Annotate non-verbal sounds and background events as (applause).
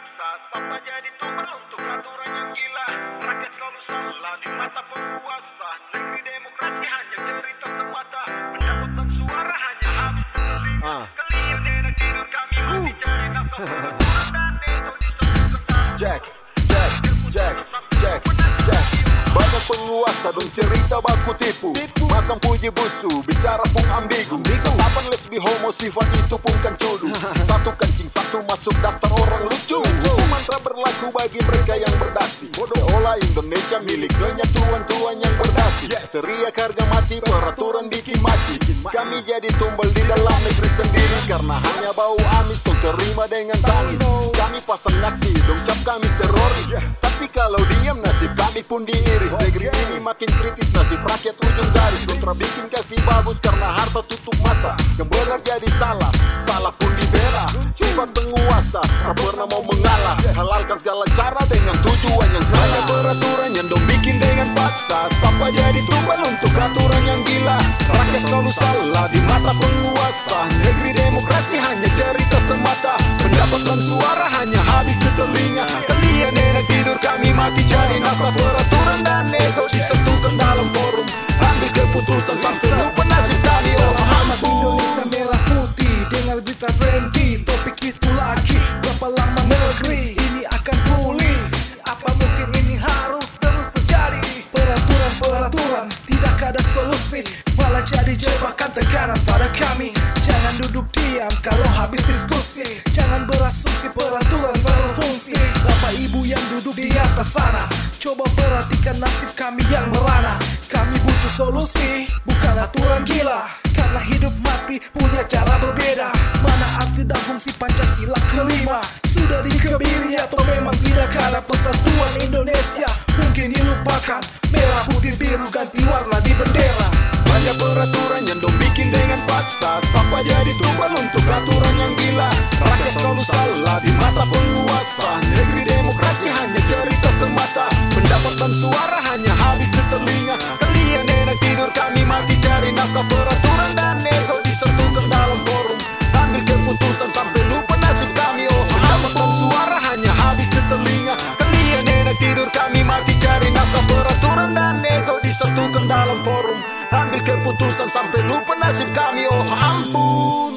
paksa Sampai jadi tumbal untuk aturan yang gila. Rakyat selalu salah di mata penguasa. Negeri demokrasi hanya cerita semata Pendapat dan suara hanya habis telinga Ah. Kalian enak tidur kami mati cari nafkah dan ego disebutkan Jack, Jack, Jack, Jack, Jack. Banyak penguasa dong cerita baku tipu. Makan puji busu, bicara pun ambigu Lesbi homo sifat itu pun kan cudu (laughs) Satu kencing, satu masuk daftar orang lucu. Mantra berlaku bagi mereka yang berdasi. Seolah Indonesia milik dunia tuan-tuan yang berdasi. Teriak harga mati, peraturan bikin mati Kami jadi tumbal di dalam negeri sendiri. Karena hanya bau amis tuh terima dengan tangis. Kami pasang aksi, dong cap kami teroris Tapi kalau diam nasib kami pun diiris. Negeri ini makin kritis nasib rakyat ujung garis. Kontra bikin kasih bagus karena harta tutup mata. Yang benar jadi salah, salah pun dibela. Sifat penguasa, tak pernah mau mengalah. Halalkan segala cara dengan tujuan yang salah peraturan yang dong bikin dengan paksa. Sampai jadi tumbal untuk aturan yang gila. Rakyat selalu salah di mata penguasa. Negeri demokrasi hanya cerita semata. Pendapat dan suara hanya Sampai lupa nasib kami orang Selamat Indonesia merah putih Dengar berita trendy. Topik itu lagi Berapa lama negeri Ini akan pulih? Apa mungkin ini harus terus terjadi? Peraturan-peraturan Tidak ada solusi? Malah jadi jebakan tekanan pada kami. Jangan duduk diam Kalau habis diskusi. Jangan berasumsi peraturan berfungsi. Bapak ibu yang duduk di atas sana Coba perhatikan nasib kami yang merana. Kami solusi. Bukan aturan gila Karena hidup mati punya cara berbeda. Mana arti dan fungsi Pancasila kelima? Sudah dikebiri atau memang tidak ada persatuan Indonesia? Mungkin dilupakan Merah putih biru ganti warna di bendera. Banyak peraturan yang dong bikin dengan paksa Sampai jadi tumbal untuk aturan yang gila. Rakyat selalu salah di mata disatukan dalam forum. Ambil keputusan sampai lupa nasib kami Oh ampun